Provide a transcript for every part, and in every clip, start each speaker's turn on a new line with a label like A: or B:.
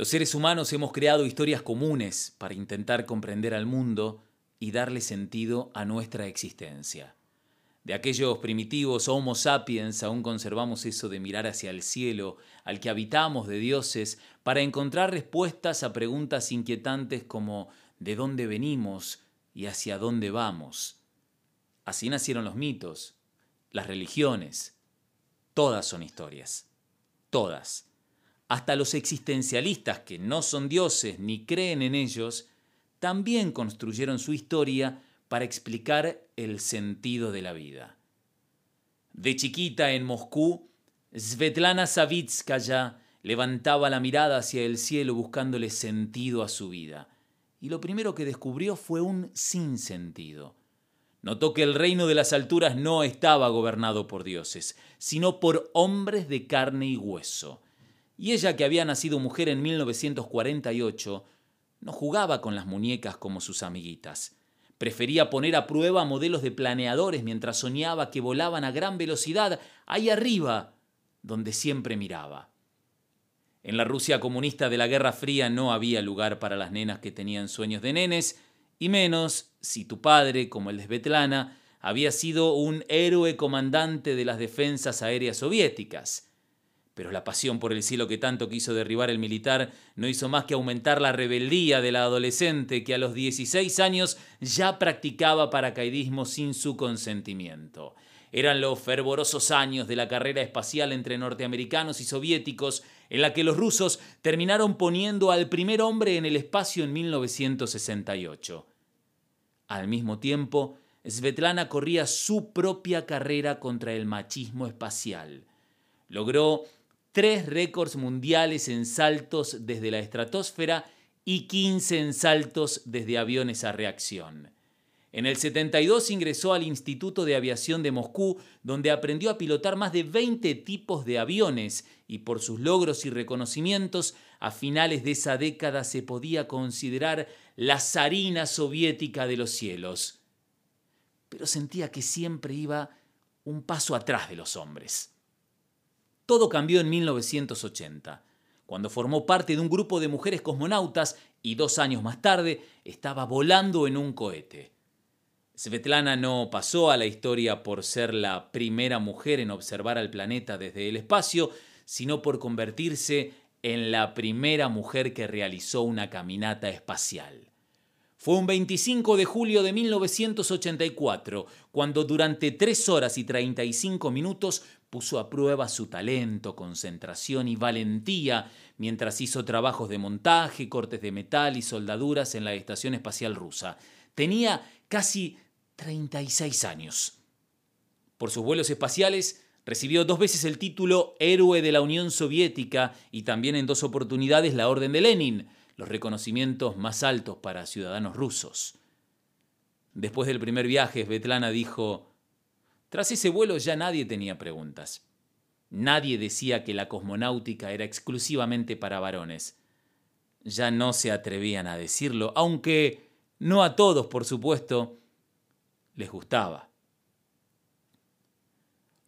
A: Los seres humanos hemos creado historias comunes para intentar comprender al mundo y darle sentido a nuestra existencia. De aquellos primitivos Homo sapiens aún conservamos eso de mirar hacia el cielo, al que habitamos de dioses, para encontrar respuestas a preguntas inquietantes como ¿de dónde venimos y hacia dónde vamos? Así nacieron los mitos, las religiones. Todas son historias. Todas hasta los existencialistas que no son dioses ni creen en ellos, también construyeron su historia para explicar el sentido de la vida. De chiquita en Moscú, Svetlana Savitskaya levantaba la mirada hacia el cielo buscándole sentido a su vida, y lo primero que descubrió fue un sinsentido. Notó que el reino de las alturas no estaba gobernado por dioses, sino por hombres de carne y hueso, y ella que había nacido mujer en 1948, no jugaba con las muñecas como sus amiguitas. Prefería poner a prueba modelos de planeadores mientras soñaba que volaban a gran velocidad ahí arriba, donde siempre miraba. En la Rusia comunista de la Guerra Fría no había lugar para las nenas que tenían sueños de nenes, y menos si tu padre, como el de Svetlana, había sido un héroe comandante de las defensas aéreas soviéticas. Pero la pasión por el cielo que tanto quiso derribar el militar no hizo más que aumentar la rebeldía de la adolescente que a los 16 años ya practicaba paracaidismo sin su consentimiento. Eran los fervorosos años de la carrera espacial entre norteamericanos y soviéticos, en la que los rusos terminaron poniendo al primer hombre en el espacio en 1968. Al mismo tiempo, Svetlana corría su propia carrera contra el machismo espacial. Logró tres récords mundiales en saltos desde la estratosfera y 15 en saltos desde aviones a reacción. En el 72 ingresó al Instituto de Aviación de Moscú, donde aprendió a pilotar más de 20 tipos de aviones y por sus logros y reconocimientos, a finales de esa década se podía considerar la zarina soviética de los cielos. Pero sentía que siempre iba un paso atrás de los hombres. Todo cambió en 1980, cuando formó parte de un grupo de mujeres cosmonautas y dos años más tarde estaba volando en un cohete. Svetlana no pasó a la historia por ser la primera mujer en observar al planeta desde el espacio, sino por convertirse en la primera mujer que realizó una caminata espacial. Fue un 25 de julio de 1984, cuando durante 3 horas y 35 minutos puso a prueba su talento, concentración y valentía mientras hizo trabajos de montaje, cortes de metal y soldaduras en la Estación Espacial Rusa. Tenía casi 36 años. Por sus vuelos espaciales, recibió dos veces el título Héroe de la Unión Soviética y también en dos oportunidades la Orden de Lenin, los reconocimientos más altos para ciudadanos rusos. Después del primer viaje, Svetlana dijo, tras ese vuelo ya nadie tenía preguntas. Nadie decía que la cosmonáutica era exclusivamente para varones. Ya no se atrevían a decirlo, aunque no a todos, por supuesto, les gustaba.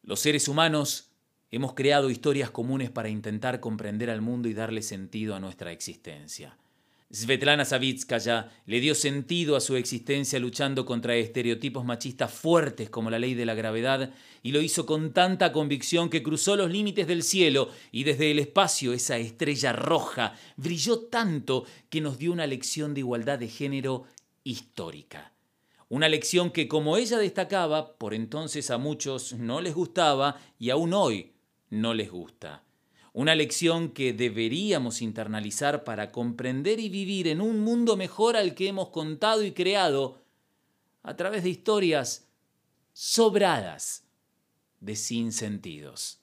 A: Los seres humanos hemos creado historias comunes para intentar comprender al mundo y darle sentido a nuestra existencia. Svetlana Savitskaya le dio sentido a su existencia luchando contra estereotipos machistas fuertes como la ley de la gravedad y lo hizo con tanta convicción que cruzó los límites del cielo y desde el espacio esa estrella roja brilló tanto que nos dio una lección de igualdad de género histórica. Una lección que, como ella destacaba, por entonces a muchos no les gustaba y aún hoy no les gusta. Una lección que deberíamos internalizar para comprender y vivir en un mundo mejor al que hemos contado y creado a través de historias sobradas de sinsentidos.